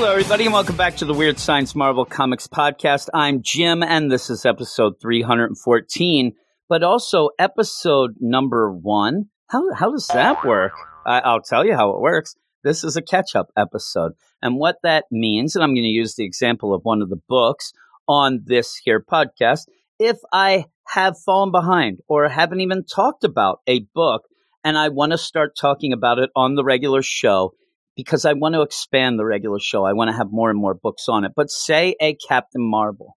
Hello, everybody, and welcome back to the Weird Science Marvel Comics podcast. I'm Jim, and this is episode 314, but also episode number one. How, how does that work? I, I'll tell you how it works. This is a catch up episode. And what that means, and I'm going to use the example of one of the books on this here podcast. If I have fallen behind or haven't even talked about a book and I want to start talking about it on the regular show, because I want to expand the regular show. I want to have more and more books on it. But say a Captain Marvel.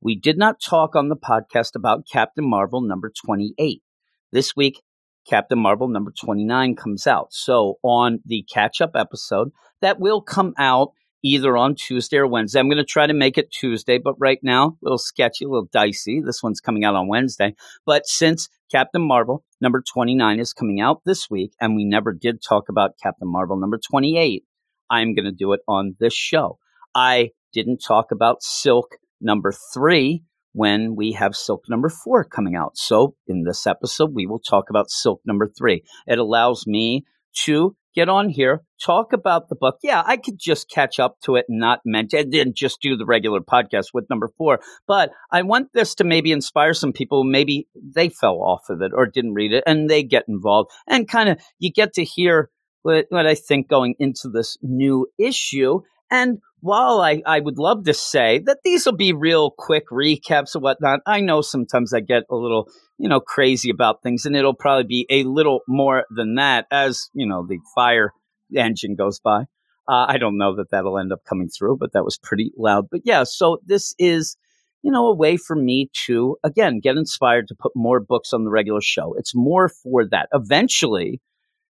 We did not talk on the podcast about Captain Marvel number 28. This week, Captain Marvel number 29 comes out. So on the catch up episode, that will come out either on Tuesday or Wednesday. I'm going to try to make it Tuesday, but right now, a little sketchy, a little dicey. This one's coming out on Wednesday. But since Captain Marvel number 29 is coming out this week, and we never did talk about Captain Marvel number 28, I'm going to do it on this show. I didn't talk about Silk number three when we have Silk number four coming out. So in this episode, we will talk about Silk number three. It allows me to get on here, talk about the book. Yeah, I could just catch up to it and not mention and then just do the regular podcast with number four. But I want this to maybe inspire some people. Maybe they fell off of it or didn't read it and they get involved and kind of you get to hear what, what I think going into this new issue. And while I, I would love to say that these will be real quick recaps and whatnot, I know sometimes I get a little, you know, crazy about things, and it'll probably be a little more than that as, you know, the fire engine goes by. Uh, I don't know that that'll end up coming through, but that was pretty loud. But yeah, so this is, you know, a way for me to, again, get inspired to put more books on the regular show. It's more for that. Eventually,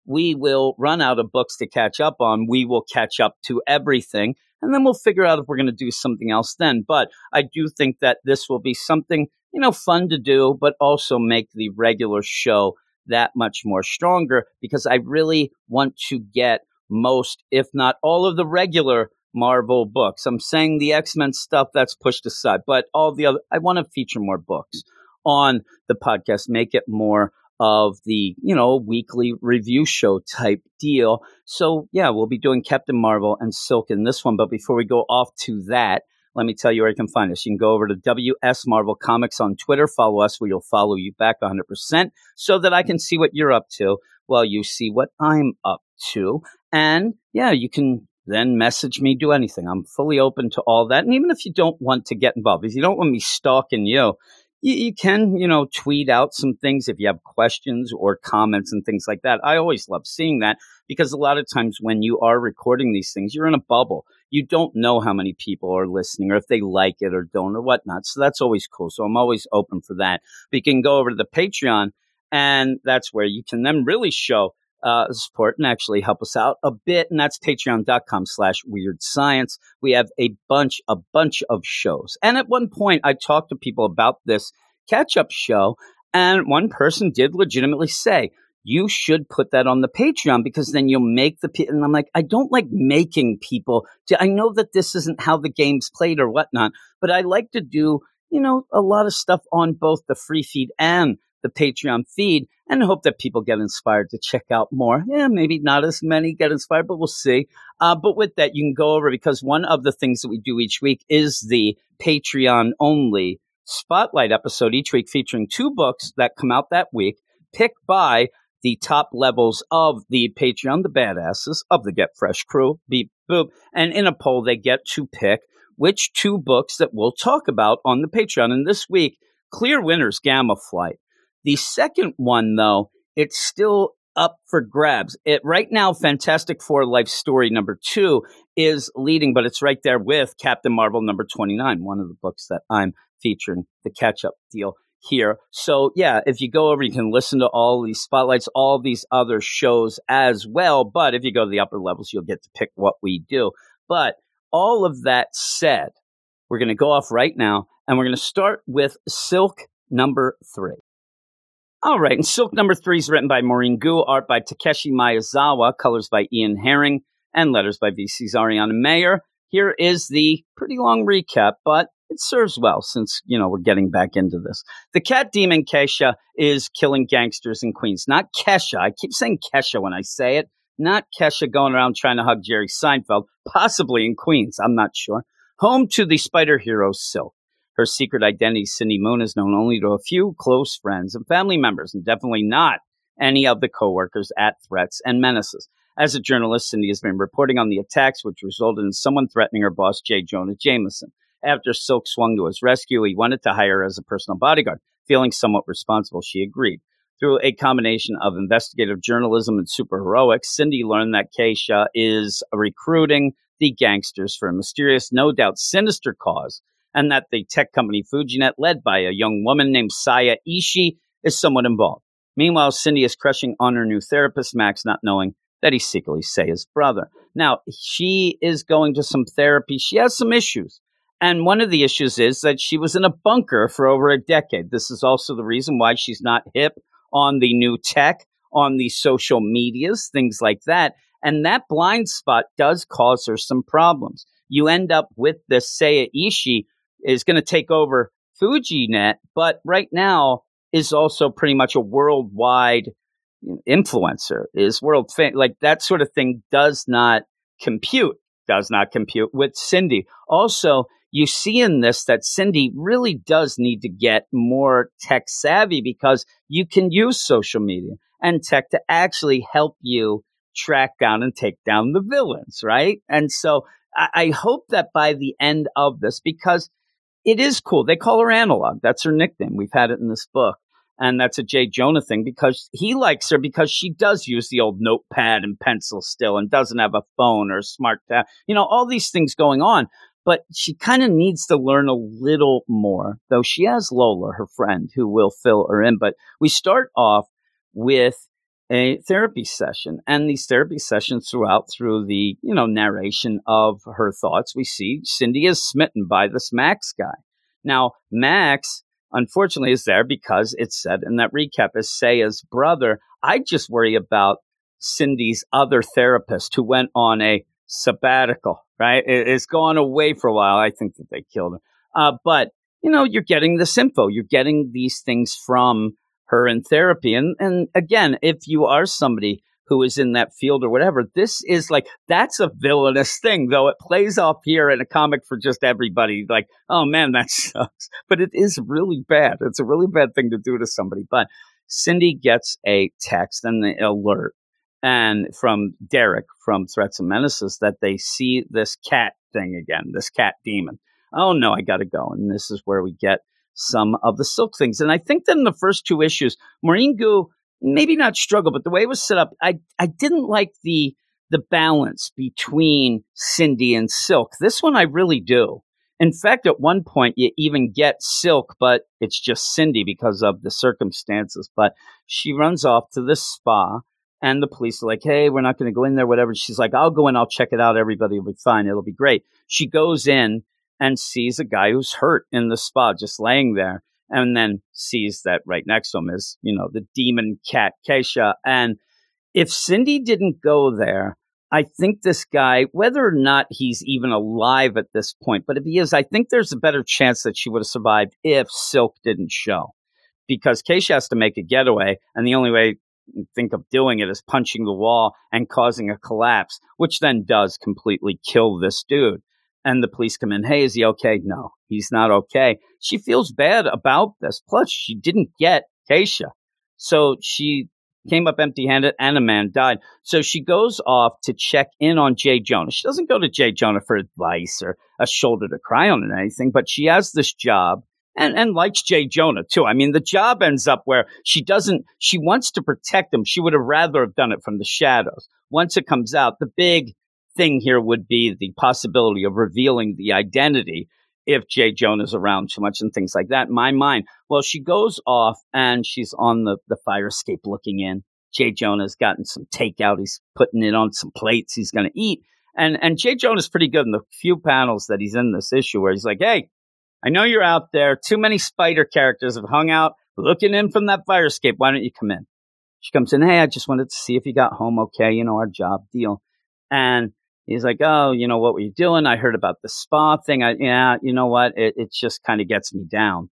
we will run out of books to catch up on. We will catch up to everything and then we'll figure out if we're going to do something else then. But I do think that this will be something, you know, fun to do, but also make the regular show that much more stronger because I really want to get most, if not all of the regular Marvel books. I'm saying the X Men stuff that's pushed aside, but all the other, I want to feature more books on the podcast, make it more of the, you know, weekly review show type deal. So, yeah, we'll be doing Captain Marvel and Silk in this one. But before we go off to that, let me tell you where you can find us. You can go over to WS Marvel Comics on Twitter. Follow us. We'll follow you back 100% so that I can see what you're up to while you see what I'm up to. And yeah, you can then message me, do anything. I'm fully open to all that. And even if you don't want to get involved, if you don't want me stalking you, you, you, can, you know, tweet out some things if you have questions or comments and things like that. I always love seeing that because a lot of times when you are recording these things, you're in a bubble. You don't know how many people are listening or if they like it or don't or whatnot. So that's always cool. So I'm always open for that. But you can go over to the Patreon and that's where you can then really show uh, support and actually help us out a bit. And that's patreon.com slash weird science. We have a bunch, a bunch of shows. And at one point, I talked to people about this catch up show. And one person did legitimately say, you should put that on the Patreon because then you'll make the and I'm like, I don't like making people. I know that this isn't how the game's played or whatnot, but I like to do, you know, a lot of stuff on both the free feed and the Patreon feed and hope that people get inspired to check out more. Yeah, maybe not as many get inspired, but we'll see. Uh, but with that, you can go over because one of the things that we do each week is the Patreon only spotlight episode each week featuring two books that come out that week, picked by the top levels of the Patreon, the badasses of the Get Fresh crew, beep boop. And in a poll, they get to pick which two books that we'll talk about on the Patreon. And this week, clear winners, Gamma Flight. The second one, though, it's still up for grabs. It right now, Fantastic Four Life Story number two is leading, but it's right there with Captain Marvel number 29, one of the books that I'm featuring the catch up deal here. So yeah, if you go over, you can listen to all these spotlights, all these other shows as well. But if you go to the upper levels, you'll get to pick what we do. But all of that said, we're going to go off right now and we're going to start with Silk number three. All right, and Silk number three is written by Maurene Goo, art by Takeshi Miyazawa, colors by Ian Herring, and letters by VC's Ariana Maher. Here is the pretty long recap, but it serves well since, you know, we're getting back into this. The cat demon Kesha is killing gangsters in Queens, not Kesha. I keep saying Kesha when I say it. not Kesha going around trying to hug Jerry Seinfeld, possibly in Queens, I'm not sure. Home to the spider hero Silk. Her secret identity, Cindy Moon, is known only to a few close friends and family members, and definitely not any of the coworkers at Threats and Menaces. As a journalist, Cindy has been reporting on the attacks, which resulted in someone threatening her boss, J. Jonah Jameson. After Silk swung to his rescue, he wanted to hire her as a personal bodyguard. Feeling somewhat responsible, she agreed. Through a combination of investigative journalism and superheroics, Cindy learned that Keisha is recruiting the gangsters for a mysterious, no doubt sinister cause, and that the tech company Fujinet, led by a young woman named Saya Ishii, is somewhat involved. Meanwhile, Cindy is crushing on her new therapist, Max, not knowing that he's secretly Saya's brother. Now, she is going to some therapy. She has some issues. And one of the issues is that she was in a bunker for over a decade. This is also the reason why she's not hip on the new tech, on the social medias, things like that. And that blind spot does cause her some problems. You end up with the Saya Ishii is going to take over FujiNet, but right now is also pretty much a worldwide influencer, is world fam- like that sort of thing does not compute, does not compute with Cindy. Also, you see in this that Cindy really does need to get more tech savvy because you can use social media and tech to actually help you track down and take down the villains, right? And so I, I hope that by the end of this, because it is cool, they call her Analog. That's her nickname. We've had it in this book. And that's a Jay Jonah thing because he likes her because she does use the old notepad and pencil still and doesn't have a phone or a smart tab. You know, all these things going on but she kind of needs to learn a little more, though she has Lola, her friend, who will fill her in. But we start off with a therapy session and these therapy sessions throughout through the you know narration of her thoughts we see cindy is smitten by this max guy now max unfortunately is there because it's said in that recap is saya's brother i just worry about cindy's other therapist who went on a sabbatical right? It, it's gone away for a while. I think that they killed him. Uh, but, you know, you're getting this info. You're getting these things from her in therapy. And, and again, if you are somebody who is in that field or whatever, this is like, that's a villainous thing, though it plays off here in a comic for just everybody. Like, oh man, that sucks. But it is really bad. It's a really bad thing to do to somebody. But Cindy gets a text and the alert and from Derek from Threats and Menaces that they see this cat thing again, this cat demon. Oh no, I got to go. And this is where we get some of the silk things. And I think that in the first two issues, Maurene Goo maybe not struggle, but the way it was set up, I I didn't like the the balance between Cindy and Silk. This one I really do. In fact, at one point you even get Silk, but it's just Cindy because of the circumstances. But she runs off to this spa and the police are like, hey, we're not going to go in there, whatever. She's like, I'll go in, I'll check it out. Everybody will be fine. It'll be great. She goes in and sees a guy who's hurt in the spa, just laying there, and then sees that right next to him is, you know, the demon cat, Keisha. And if Cindy didn't go there, I think this guy, whether or not he's even alive at this point, but if he is, I think there's a better chance that she would have survived if Silk didn't show. Because Keisha has to make a getaway, and the only way think of doing it as punching the wall and causing a collapse, which then does completely kill this dude. And the police come in, hey, is he okay? No, he's not okay. She feels bad about this. Plus, she didn't get Keisha. So she came up empty handed and a man died. So she goes off to check in on Jay Jonah. She doesn't go to Jay Jonah for advice or a shoulder to cry on or anything, but she has this job and, and likes Jay Jonah too. I mean, the job ends up where she doesn't, she wants to protect him. She would have rather have done it from the shadows. Once it comes out, the big thing here would be the possibility of revealing the identity if Jay Jonah's around too much and things like that. My mind, well, she goes off and she's on the, the fire escape looking in. Jay Jonah's gotten some takeout. He's putting it on some plates he's going to eat. And, and Jay Jonah's pretty good in the few panels that he's in this issue where he's like, Hey, I know you're out there. Too many spider characters have hung out looking in from that fire escape. Why don't you come in? She comes in. Hey, I just wanted to see if you got home okay. You know, our job deal. And he's like, Oh, you know, what were you doing? I heard about the spa thing. I, yeah, you know what? It, it just kind of gets me down.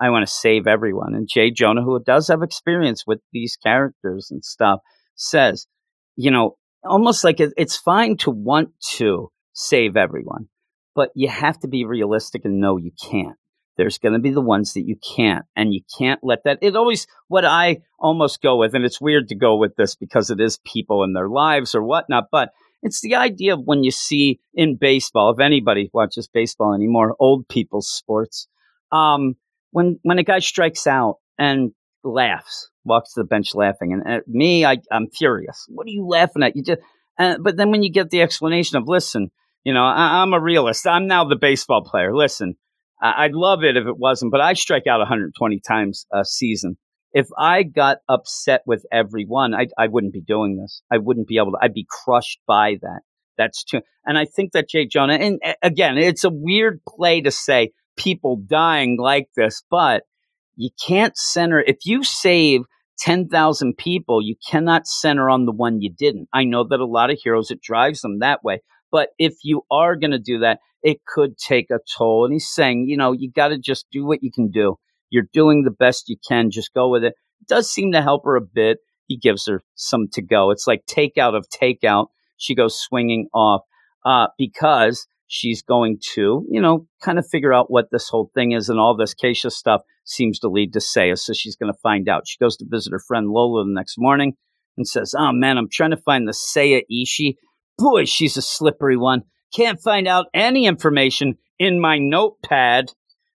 I want to save everyone. And Jay Jonah, who does have experience with these characters and stuff, says, you know, almost like it, it's fine to want to save everyone, but you have to be realistic and know you can't. There's going to be the ones that you can't, and you can't let that. It always, what I almost go with, and it's weird to go with this because it is people and their lives or whatnot, but it's the idea of when you see in baseball, if anybody watches baseball anymore, old people's sports, um, when when a guy strikes out and laughs, walks to the bench laughing, and at me, I, I'm furious. What are you laughing at? You just, uh, but then when you get the explanation of, listen, you know, I, am a realist. I'm now the baseball player. Listen, I, I'd love it if it wasn't, but I strike out 120 times a season. If I got upset with everyone, I, I wouldn't be doing this. I wouldn't be able to. I'd be crushed by that. That's too. And I think that Jake Jonah, and again, it's a weird play to say people dying like this, but you can't center. If you save 10,000 people, you cannot center on the one you didn't. I know that a lot of heroes, it drives them that way. But if you are going to do that, it could take a toll. And he's saying, you know, you got to just do what you can do. You're doing the best you can. Just go with it. It does seem to help her a bit. He gives her some to go. It's like takeout of takeout. She goes swinging off uh, because she's going to, you know, kind of figure out what this whole thing is and all this Keisha stuff seems to lead to Saya. So she's going to find out. She goes to visit her friend Lola the next morning and says, Oh man, I'm trying to find the Saya Ishii. Boy, she's a slippery one. Can't find out any information in my notepad.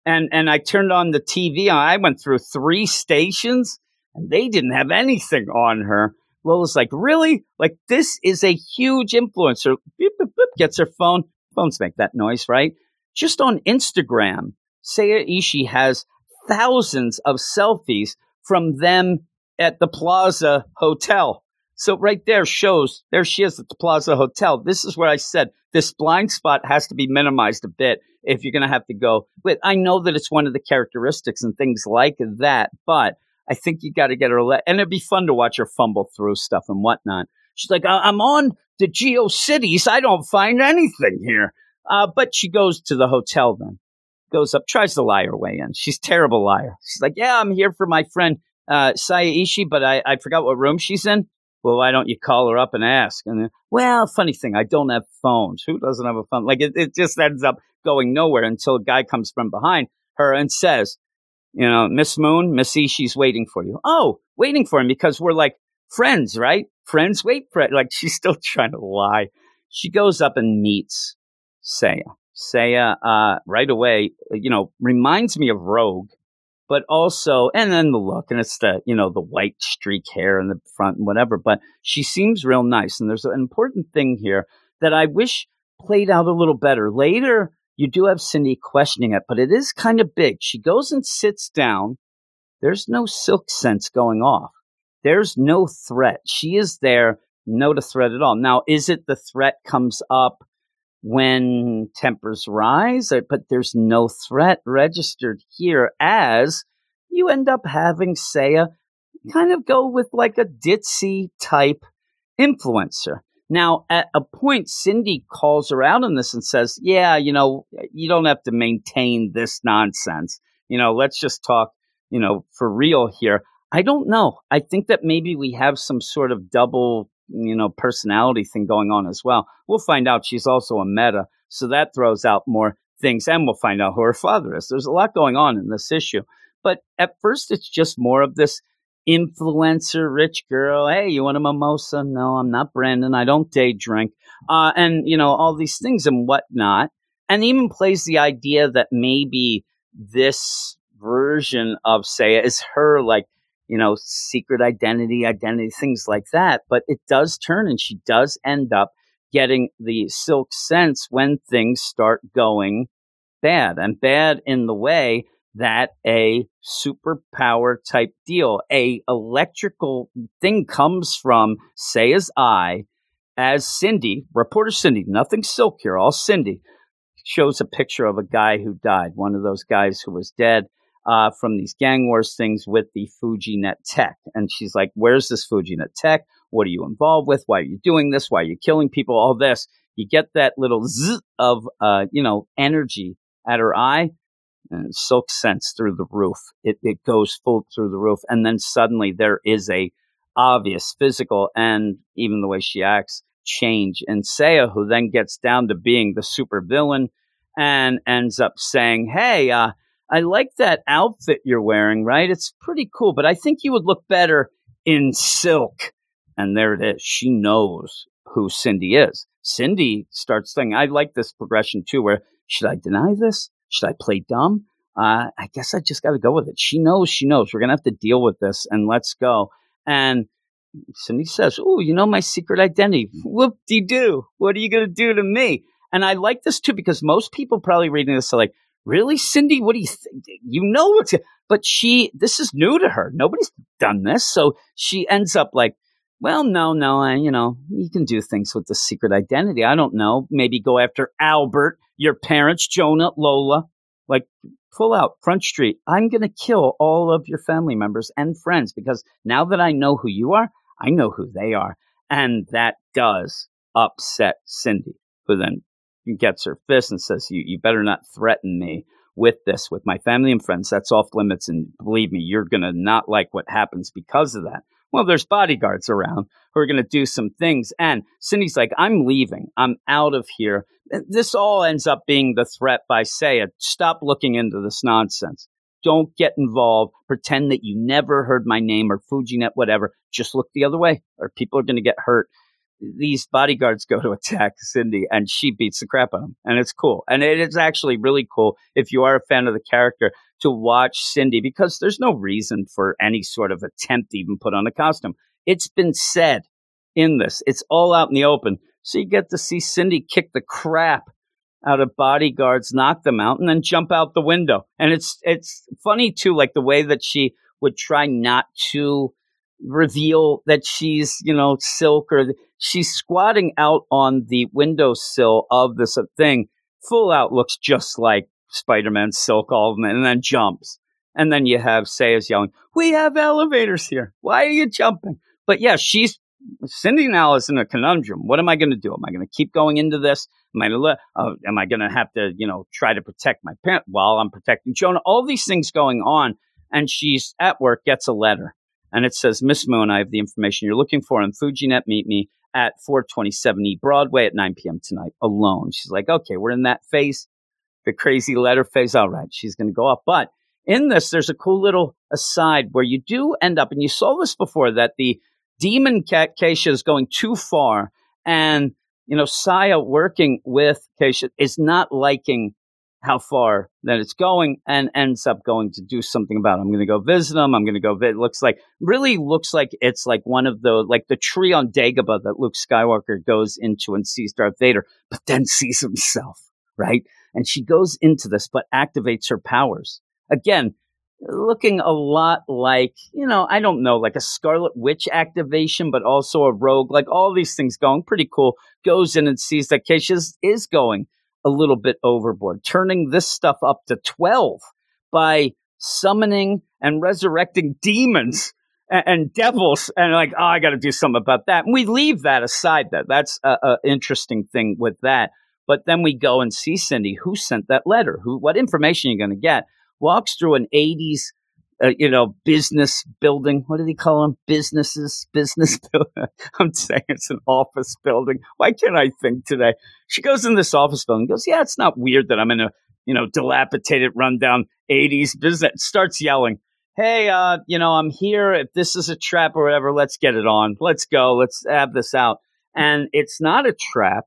And, and I turned on the TV. I went through three stations and they didn't have anything on her. Lola's like, really? Like, this is a huge influencer. Beep, beep, beep, gets her phone. Phones make that noise, right? Just on Instagram, Seiya Ishii has thousands of selfies from them at the Plaza Hotel. So right there shows there she is at the Plaza Hotel. This is where I said this blind spot has to be minimized a bit if you're going to have to go with. I know that it's one of the characteristics and things like that, but I think you got to get her. Le- and it'd be fun to watch her fumble through stuff and whatnot. She's like, I'm on the Geo Cities. I don't find anything here. Uh, but she goes to the hotel then goes up, tries to lie her way in. She's terrible liar. She's like, yeah, I'm here for my friend uh, Seiya Ishii, but I, I forgot what room she's in. Well, why don't you call her up and ask? And then, well, funny thing, I don't have phones. Who doesn't have a phone? Like it, it just ends up going nowhere until a guy comes from behind her and says, you know, Miss Moon, Miss she's waiting for you. Oh, waiting for him because we're like friends, right? Friends wait for it. Like she's still trying to lie. She goes up and meets Saya. Saya, uh, right away, you know, reminds me of Rogue, but also, and then the look, and it's the, you know, the white streak hair in the front and whatever, but she seems real nice. And there's an important thing here that I wish played out a little better. Later, you do have Cindy questioning it, but it is kind of big. She goes and sits down. There's no silk sense going off. There's no threat. She is there, no to threat at all. Now, is it the threat comes up when tempers rise, but there's no threat registered here as you end up having, Seiya, kind of go with like a ditzy type influencer. Now, at a point, Cindy calls her out on this and says, Yeah, you know, you don't have to maintain this nonsense. You know, let's just talk, you know, for real here. I don't know. I think that maybe we have some sort of double you know, personality thing going on as well. We'll find out she's also a meta, so that throws out more things, and we'll find out who her father is. There's a lot going on in this issue. But at first, it's just more of this influencer rich girl. Hey, you want a mimosa? No, I'm not Brandon. I don't day drink. Uh, and, you know, all these things and whatnot. And even plays the idea that maybe this version of Seiya is her like you know, secret identity, identity, things like that. But it does turn and she does end up getting the silk sense when things start going bad and bad in the way that a superpower type deal, a electrical thing comes from, say as I, as Cindy, reporter Cindy, nothing silk here, all Cindy, shows a picture of a guy who died, one of those guys who was dead uh, from these gang wars things with the FujiNet tech. And she's like, Where's this FujiNet tech? What are you involved with? Why are you doing this? Why are you killing people? All this. You get that little zzz of, uh, you know, energy at her eye silk sense through the roof. It, it goes full through the roof. And then suddenly there is a obvious physical and even the way she acts change in Saya, who then gets down to being the super villain and ends up saying, Hey, uh, I like that outfit you're wearing, right? It's pretty cool, but I think you would look better in silk. And there it is. She knows who Cindy is. Cindy starts thinking, I like this progression too, where should I deny this? Should I play dumb? Uh, I guess I just got to go with it. She knows, she knows. We're going to have to deal with this and let's go. And Cindy says, Oh, you know my secret identity. Whoop de doo. What are you going to do to me? And I like this too because most people probably reading this are like, Really, Cindy? What do you think? You know what's, but she, this is new to her. Nobody's done this. So she ends up like, well, no, no, I, you know, you can do things with the secret identity. I don't know. Maybe go after Albert, your parents, Jonah, Lola. Like, pull out Front Street. I'm going to kill all of your family members and friends because now that I know who you are, I know who they are. And that does upset Cindy, who then gets her fist and says, you, you better not threaten me with this, with my family and friends. That's off limits. And believe me, you're going to not like what happens because of that. Well, there's bodyguards around who are going to do some things. And Cindy's like, I'm leaving. I'm out of here. This all ends up being the threat by Saya. Stop looking into this nonsense. Don't get involved. Pretend that you never heard my name or FujiNet, whatever. Just look the other way or people are going to get hurt these bodyguards go to attack Cindy and she beats the crap out of them. And it's cool. And it is actually really cool if you are a fan of the character to watch Cindy because there's no reason for any sort of attempt to even put on a costume. It's been said in this, it's all out in the open. So you get to see Cindy kick the crap out of bodyguards, knock them out, and then jump out the window. And it's it's funny too, like the way that she would try not to reveal that she's, you know, silk or she's squatting out on the windowsill of this uh, thing. Full out looks just like Spider Man, Silk, all of them, and then jumps. And then you have Saya's yelling, We have elevators here. Why are you jumping? But yeah, she's Cindy now is in a conundrum. What am I going to do? Am I going to keep going into this? Am I going to, uh, am I going to have to, you know, try to protect my parent while I'm protecting Jonah? All these things going on. And she's at work, gets a letter and it says, Miss Moon, I have the information you're looking for on FujiNet. Meet me at 427 E Broadway at 9 p.m. tonight alone. She's like, okay, we're in that phase, the crazy letter phase. All right, she's going to go up. But in this, there's a cool little aside where you do end up, and you saw this before, that the demon Keisha is going too far. And, you know, Saya working with Keisha is not liking how far that it's going and ends up going to do something about it. I'm going to go visit them. I'm going to go It looks like, really looks like it's like one of the, like the tree on Dagobah that Luke Skywalker goes into and sees Darth Vader, but then sees himself, right? And she goes into this, but activates her powers. Again, looking a lot like, you know, I don't know, like a Scarlet Witch activation, but also a rogue, like all these things going pretty cool. Goes in and sees that Keisha is going a little bit overboard, turning this stuff up to 12 by summoning and resurrecting demons and, devils. And like, oh, I got to do something about that. And we leave that aside. That that's an interesting thing with that. But then we go and see Cindy, who sent that letter, who, what information you're going to get, walks through an 80s uh, you know, business building. What do they call them? Businesses, business building. I'm saying it's an office building. Why can't I think today? She goes in this office building. Goes, yeah, it's not weird that I'm in a you know dilapidated, rundown '80s business. Starts yelling, "Hey, uh, you know, I'm here. If this is a trap or whatever, let's get it on. Let's go. Let's have this out." And it's not a trap,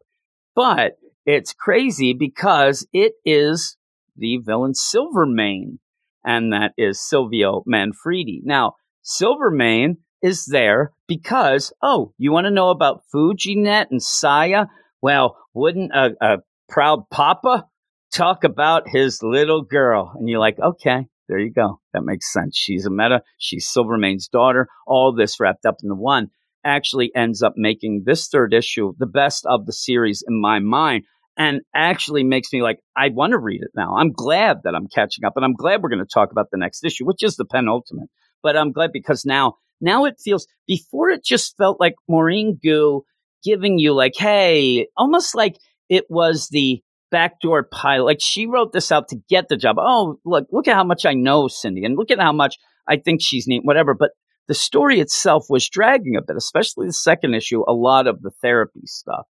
but it's crazy because it is the villain Silvermane and that is Silvio Manfredi. Now, Silvermane is there because, oh, you want to know about FujiNet and Saya? Well, wouldn't a, a proud papa talk about his little girl? And you're like, okay, there you go. That makes sense. She's a meta. She's Silvermane's daughter. All this wrapped up into one actually ends up making this third issue the best of the series in my mind and actually makes me like, I want to read it now. I'm glad that I'm catching up and I'm glad we're going to talk about the next issue, which is the penultimate. But I'm glad because now, now it feels, before it just felt like Maurene Goo giving you like, hey, almost like it was the backdoor pilot. Like she wrote this out to get the job. Oh, look, look at how much I know Cindy and look at how much I think she's neat, whatever. But the story itself was dragging a bit, especially the second issue, a lot of the therapy stuff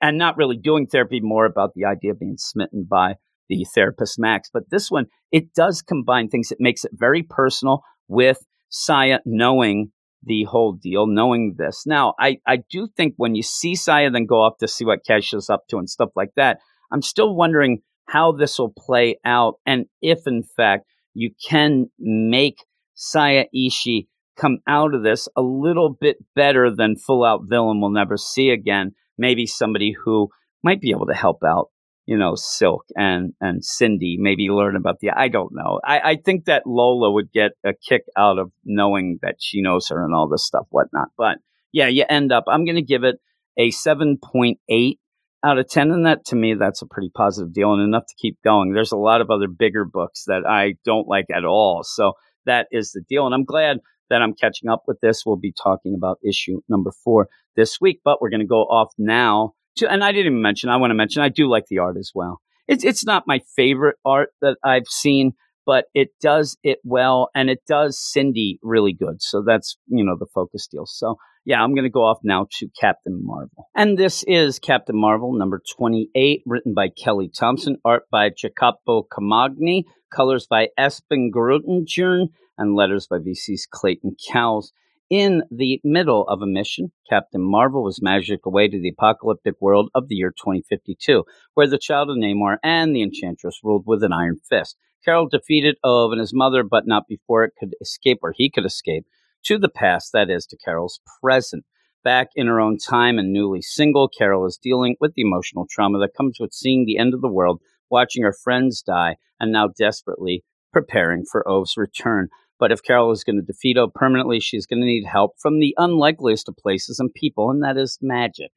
and not really doing therapy, more about the idea of being smitten by the therapist Max. But this one, it does combine things. It makes it very personal with Saya knowing the whole deal, knowing this. Now, I, I do think when you see Saya then go off to see what is up to and stuff like that, I'm still wondering how this will play out and if, in fact, you can make Saya Ishii come out of this a little bit better than full out villain we'll never see again. Maybe somebody who might be able to help out you know, Silk and and Cindy, maybe learn about the. I don't know. I, I think that Lola would get a kick out of knowing that she knows her and all this stuff, whatnot. But yeah, you end up. I'm going to give it a seven point eight out of ten, and that to me, that's a pretty positive deal and enough to keep going. There's a lot of other bigger books that I don't like at all, so that is the deal, and I'm glad that I'm catching up with this. We'll be talking about issue number four this week, but we're going to go off now to, and I didn't even mention, I want to mention, I do like the art as well. It's, it's not my favorite art that I've seen, but it does it well and it does Cindy really good. So that's, you know, the focus deal. So yeah, I'm going to go off now to Captain Marvel. And this is Captain Marvel number 28, written by Kelly Thompson, art by Jacopo Camagni, colors by Espen Grundetjern, and letters by VC's Clayton Cowles. In the middle of a mission, Captain Marvel was magicked away to the apocalyptic world of the year 2052, where the child of Namor and the Enchantress ruled with an iron fist. Carol defeated Ove and his mother, but not before it could escape, or he could escape, to the past, that is, to Carol's present. Back in her own time and newly single, Carol is dealing with the emotional trauma that comes with seeing the end of the world, watching her friends die, and now desperately preparing for Ove's return. But if Carol is going to defeat Ove permanently, she's going to need help from the unlikeliest of places and people, and that is magic.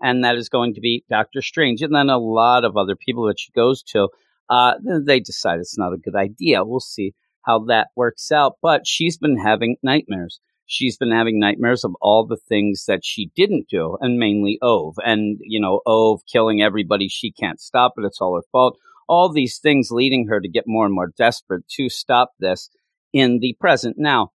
And that is going to be Doctor Strange. And then a lot of other people that she goes to, uh, they decide it's not a good idea. We'll see how that works out. But she's been having nightmares. She's been having nightmares of all the things that she didn't do, and mainly Ove. And, you know, Ove killing everybody she can't stop it. It's all her fault. All these things leading her to get more and more desperate to stop this in the present. Now,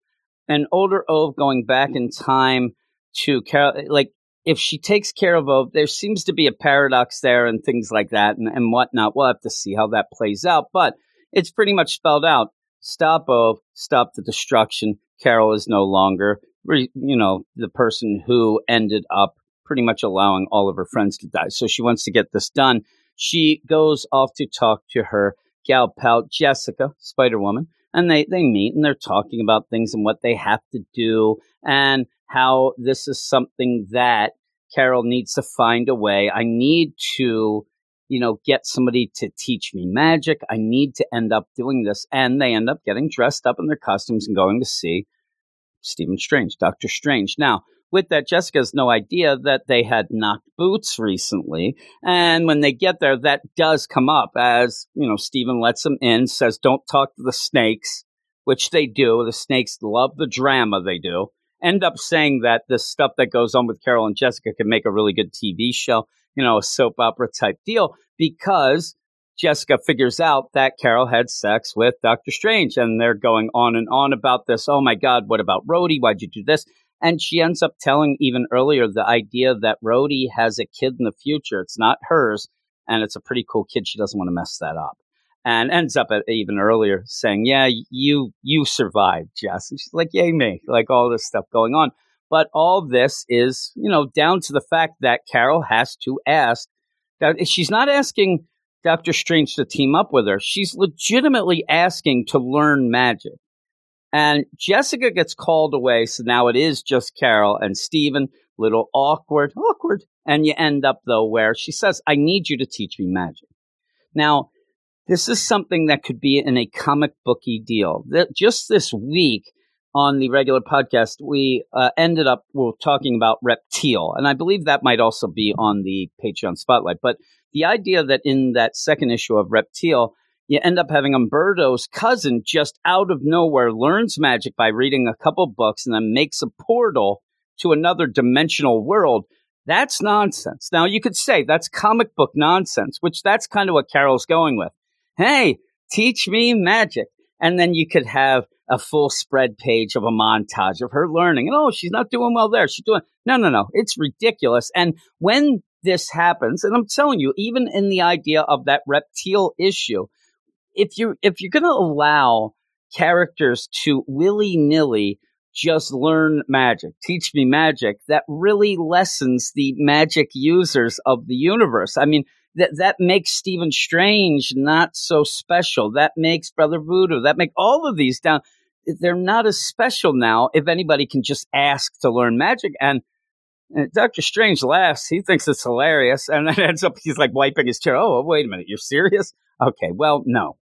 an older Ove going back in time to Carol, like if she takes care of Ove, there seems to be a paradox there and things like that and, and whatnot. We'll have to see how that plays out, but it's pretty much spelled out. Stop Ove, stop the destruction. Carol is no longer, you know, the person who ended up pretty much allowing all of her friends to die. So she wants to get this done. She goes off to talk to her gal pal Jessica, Spider Woman, and they, they meet and they're talking about things and what they have to do and how this is something that Carol needs to find a way. I need to, you know, get somebody to teach me magic. I need to end up doing this. And they end up getting dressed up in their costumes and going to see Stephen Strange, Doctor Strange. Now, with that, Jessica has no idea that they had knocked boots recently. And when they get there, that does come up as, you know, Stephen lets them in, says, don't talk to the snakes, which they do. The snakes love the drama they do. End up saying that the stuff that goes on with Carol and Jessica can make a really good TV show, you know, a soap opera type deal because Jessica figures out that Carol had sex with Doctor Strange and they're going on and on about this. Oh my God, what about Rhodey? Why'd you do this? And she ends up telling even earlier the idea that Rhodey has a kid in the future. It's not hers, and it's a pretty cool kid. She doesn't want to mess that up. And ends up at, even earlier saying, "Yeah, you you survived, Jess." And she's like, "Yay me!" Like all this stuff going on. But all this is, you know, down to the fact that Carol has to ask. That she's not asking Doctor Strange to team up with her. She's legitimately asking to learn magic. And Jessica gets called away, so now it is just Carol and Stephen. Little awkward, awkward. And you end up, though, where she says, I need you to teach me magic. Now, this is something that could be in a comic booky deal. That Just this week on the regular podcast, we uh, ended up we talking about Reptile, and I believe that might also be on the Patreon spotlight. But the idea that in that second issue of Reptile, you end up having Umberto's cousin just out of nowhere learns magic by reading a couple books and then makes a portal to another dimensional world. That's nonsense. Now you could say that's comic book nonsense, which that's kind of what Carol's going with. Hey, teach me magic. And then you could have a full spread page of a montage of her learning. And oh, she's not doing well there. She's doing no, no, no. It's ridiculous. And when this happens, and I'm telling you, even in the idea of that reptile issue, if you if you're going to allow characters to willy nilly just learn magic, teach me magic, that really lessens the magic users of the universe. I mean, that that makes Stephen Strange not so special. That makes Brother Voodoo. That make all of these down. They're not as special now if anybody can just ask to learn magic. And, and Doctor Strange laughs. He thinks it's hilarious, and then ends up he's like wiping his chair. Oh, wait a minute, you're serious? Okay, well, no,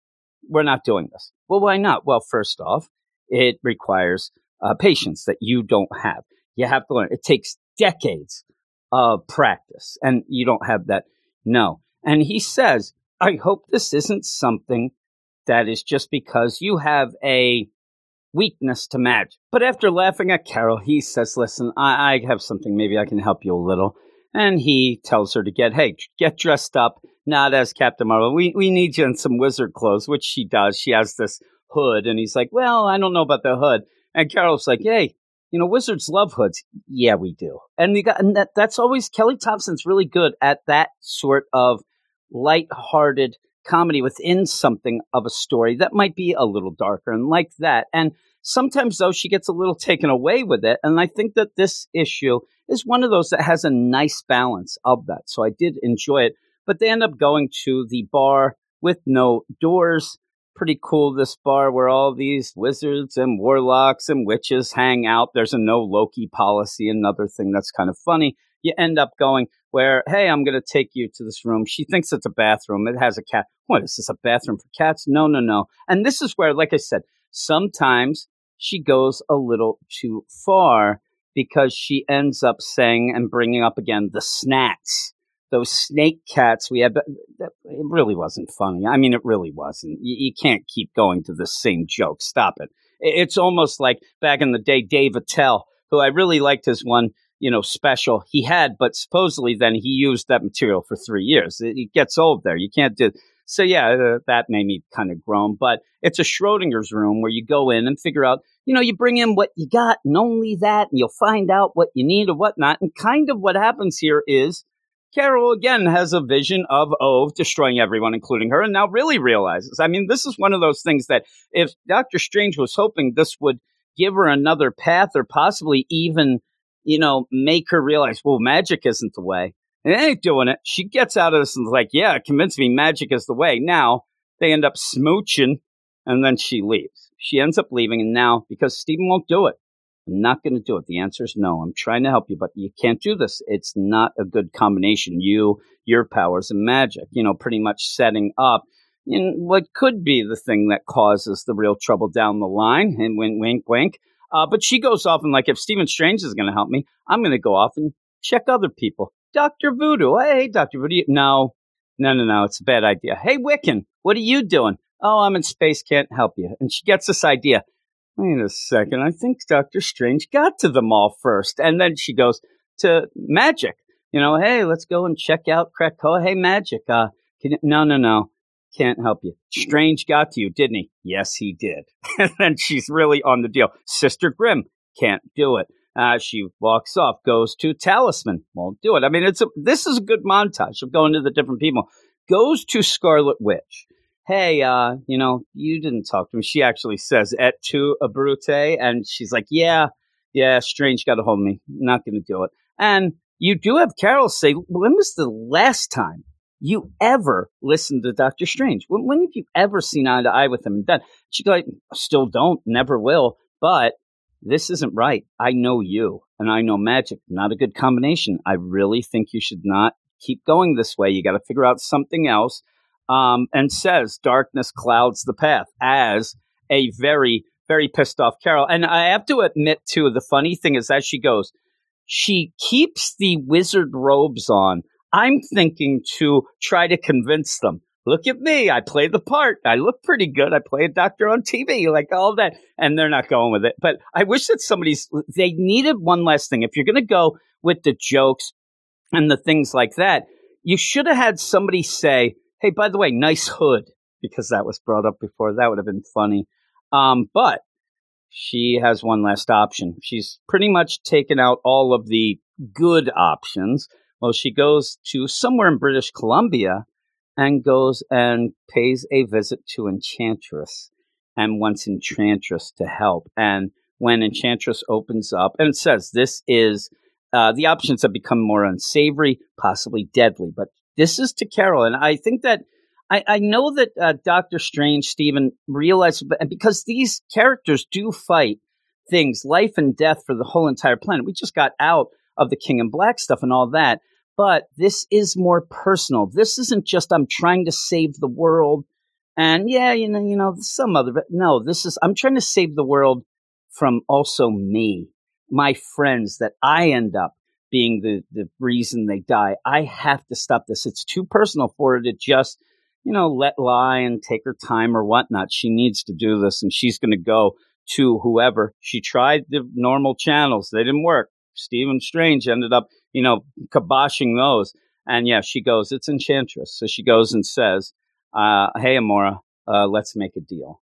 we're not doing this. Well, why not? Well, first off, it requires uh, patience that you don't have. You have to learn. It takes decades of practice, and you don't have that. No. And he says, I hope this isn't something that is just because you have a weakness to magic. But after laughing at Carol, he says, Listen, I, I have something. Maybe I can help you a little. And he tells her to get, hey, get dressed up, not as Captain Marvel. We, we need you in some wizard clothes, which she does. She has this hood. And he's like, Well, I don't know about the hood. And Carol's like, Hey, you know, wizards love hoods. Yeah, we do. And we got, and that, that's always Kelly Thompson's really good at that sort of light-hearted comedy within something of a story that might be a little darker and like that. And sometimes though she gets a little taken away with it. And I think that this issue is one of those that has a nice balance of that. So I did enjoy it. But they end up going to the bar with no doors pretty cool this bar where all these wizards and warlocks and witches hang out. There's a no Loki policy, another thing that's kind of funny. You end up going where, hey, I'm going to take you to this room. She thinks it's a bathroom. It has a cat. What is this, a bathroom for cats? No, no, no. And this is where, like I said, sometimes she goes a little too far because she ends up saying and bringing up again the snacks those snake cats we had, it really wasn't funny. I mean, it really wasn't. You, you, can't keep going to the same joke. Stop it. It's almost like back in the day, Dave Attell, who I really liked his one, you know, special he had, but supposedly then he used that material for three years. It, it gets old there. You can't do. So yeah, uh, that made me kind of groan. But it's a Schrodinger's room where you go in and figure out. You know, you bring in what you got and only that, and you'll find out what you need or whatnot. And kind of what happens here is Carol again has a vision of Ove destroying everyone, including her, and now really realizes. I mean, this is one of those things that if Doctor Strange was hoping this would give her another path or possibly even, you know, make her realize, well, magic isn't the way. And they ain't doing it. She gets out of this and is like, yeah, convince me magic is the way. Now they end up smooching and then she leaves. She ends up leaving. And now because Stephen won't do it, I'm not going to do it. The answer is no. I'm trying to help you, but you can't do this. It's not a good combination. You, your powers, and magic, you know, pretty much setting up in what could be the thing that causes the real trouble down the line. And wink, wink, wink. Uh, but she goes off and like, if Stephen Strange is going to help me, I'm going to go off and check other people. Dr. Voodoo. Hey, Dr. Voodoo. No, no, no, no. It's a bad idea. Hey, Wiccan, what are you doing? Oh, I'm in space. Can't help you. And she gets this idea. Wait a second. I think Doctor Strange got to them all first. And then she goes to Magik. You know, hey, let's go and check out Krakoa. Hey, Magik. Uh, you, no, no, no. Can't help you. Strange got to you, didn't he? Yes, he did. and then she's really on the deal. Sister Grimm can't do it. Uh, she walks off, goes to Talisman, won't do it. I mean, it's a, this is a good montage of going to the different people. Goes to Scarlet Witch hey, uh, you know, you didn't talk to me. She actually says et tu Abrute, and she's like, yeah, yeah, Strange got a hold of me. Not going to do it. And you do have Carol say, when was the last time you ever listened to Doctor Strange? When, when have you ever seen eye to eye with him? And then she like, still don't, never will. But this isn't right. I know you and I know magic. Not a good combination. I really think you should not keep going this way. You got to figure out something else um, and says darkness clouds the path as a very, very pissed off Carol. And I have to admit, too, the funny thing is as she goes, she keeps the wizard robes on. I'm thinking to try to convince them. Look at me. I play the part. I look pretty good. I play a doctor on TV, like all that. And they're not going with it. But I wish that somebody's, they needed one last thing. If you're going to go with the jokes and the things like that, you should have had somebody say, Hey, by the way, nice hood, because that was brought up before. That would have been funny. Um, but she has one last option. She's pretty much taken out all of the good options. Well, she goes to somewhere in British Columbia and goes and pays a visit to Enchantress and wants Enchantress to help. And when Enchantress opens up, and says this is uh, the options have become more unsavory, possibly deadly. But this is to Carol, and I think that I, I know that uh, Doctor Strange, Stephen, realized because these characters do fight things, life and death for the whole entire planet. We just got out of the King in Black stuff and all that, but this is more personal. This isn't just I'm trying to save the world, and yeah, you know, you know, some other. No, this is I'm trying to save the world from also me my friends that I end up being the, the reason they die. I have to stop this. It's too personal for her to just, you know, let lie and take her time or whatnot. She needs to do this and she's going to go to whoever. She tried the normal channels. They didn't work. Stephen Strange ended up, you know, kiboshing those. And yeah, she goes, it's Enchantress. So she goes and says, uh, hey, Amora, uh, let's make a deal.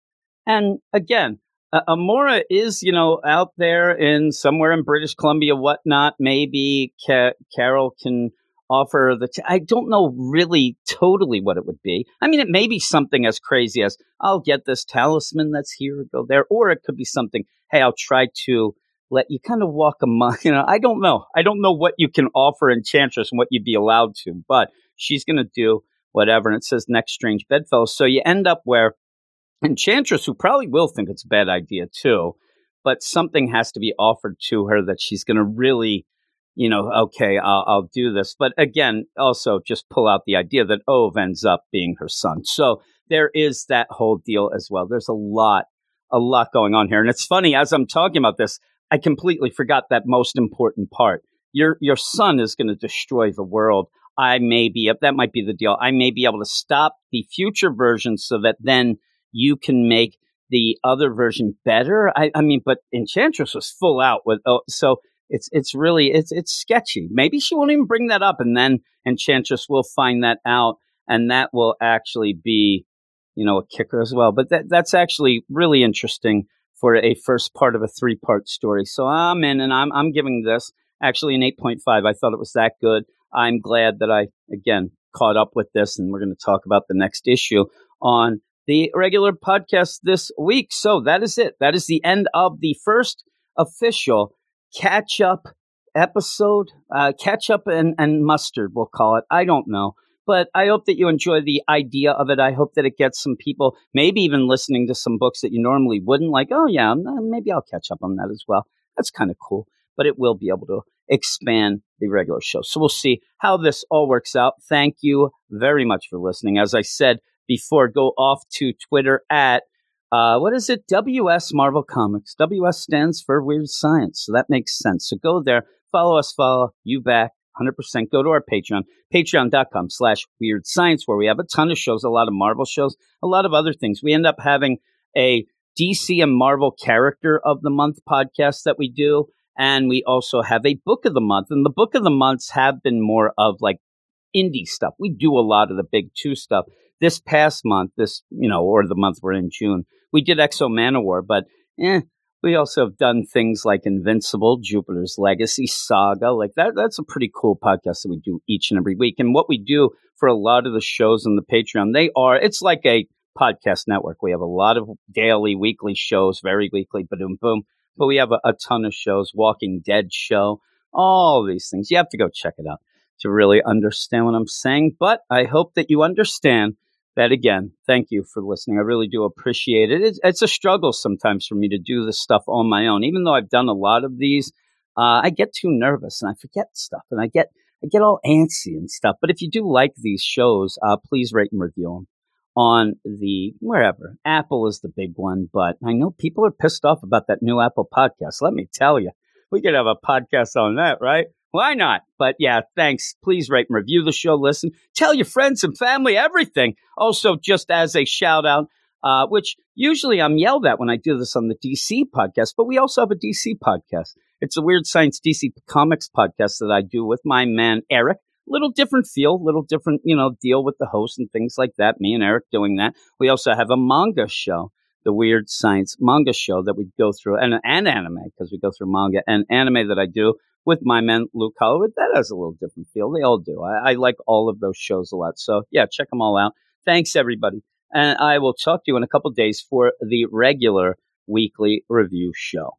And again, uh, Amora is, you know, out there in somewhere in British Columbia, whatnot. Maybe Ca- Carol can offer the. T- I don't know really totally what it would be. I mean, it may be something as crazy as I'll get this talisman that's here, go there, or it could be something. Hey, I'll try to let you kind of walk among. You know, I don't know. I don't know what you can offer Enchantress and what you'd be allowed to, but she's going to do whatever. And it says next strange bedfellow. So you end up where Enchantress, who probably will think it's a bad idea too, but something has to be offered to her that she's going to really, you know, okay, I'll, I'll, do this. But again, also just pull out the idea that oh, Ove ends up being her son. So there is that whole deal as well. There's a lot, a lot going on here. And it's funny, as I'm talking about this, I completely forgot that most important part. Your, your son is going to destroy the world. I may be, that might be the deal. I may be able to stop the future version so that then you can make the other version better. I, I mean, but Enchantress was full out with oh, so it's it's really it's it's sketchy. Maybe she won't even bring that up, and then Enchantress will find that out, and that will actually be you know a kicker as well. But that that's actually really interesting for a first part of a three part story. So I'm in, and I'm I'm giving this actually an eight point five. I thought it was that good. I'm glad that I again caught up with this, and we're going to talk about the next issue on the regular podcast this week. So that is it. That is the end of the first official catch up episode. Uh, catch up and, and mustard, we'll call it. I don't know. But I hope that you enjoy the idea of it. I hope that it gets some people, maybe even listening to some books that you normally wouldn't, like, oh, yeah, maybe I'll catch up on that as well. That's kind of cool. But it will be able to expand the regular show. So we'll see how this all works out. Thank you very much for listening. As I said, before, go off to Twitter at uh, what is it? WS Marvel Comics. WS stands for Weird Science, so that makes sense. So go there, follow us, follow you back. 100% go to our patreon patreon.com slash weird science where we have a ton of shows a lot of marvel shows a lot of other things. We end up having a dc and marvel character of the month podcast that we do and we also have a book of the month and the book of the months have been more of like indie stuff. We do a lot of the big two stuff. This past month, this, you know, or the month we're in June, we did X-O Manowar, but eh, we also have done things like Invincible, Jupiter's Legacy, Saga. Like that, that's a pretty cool podcast that we do each and every week. And what we do for a lot of the shows on the Patreon, they are, it's like a podcast network. We have a lot of daily, weekly shows, very weekly, boom, boom. But we have a, a ton of shows, Walking Dead show, all these things. You have to go check it out to really understand what I'm saying. But I hope that you understand that again, thank you for listening. I really do appreciate it. It's, it's, a struggle sometimes for me to do this stuff on my own. Even though I've done a lot of these, uh, I get too nervous and I forget stuff and I get I get all antsy and stuff. But if you do like these shows, uh, please rate and review them on the wherever. Apple is the big one, but I know people are pissed off about that new Apple podcast. Let me tell you, we could have a podcast on that, right? Why not? But yeah, thanks. Please rate and review the show. Listen, tell your friends and family everything. Also, just as a shout out, uh, which usually I'm yelled at when I do this on the DC podcast, but we also have a DC podcast. It's a Weird Science DC Comics podcast that I do with my man Eric. Little different feel, little different, you know, deal with the host and things like that. Me and Eric doing that. We also have a manga show the Weird Science manga show that we go through, and, and anime, because we go through manga and anime that I do with my man Luke Holloway. That has a little different feel. They all do. I, I like all of those shows a lot. So, yeah, check them all out. Thanks, everybody. And I will talk to you in a couple days for the regular weekly review show.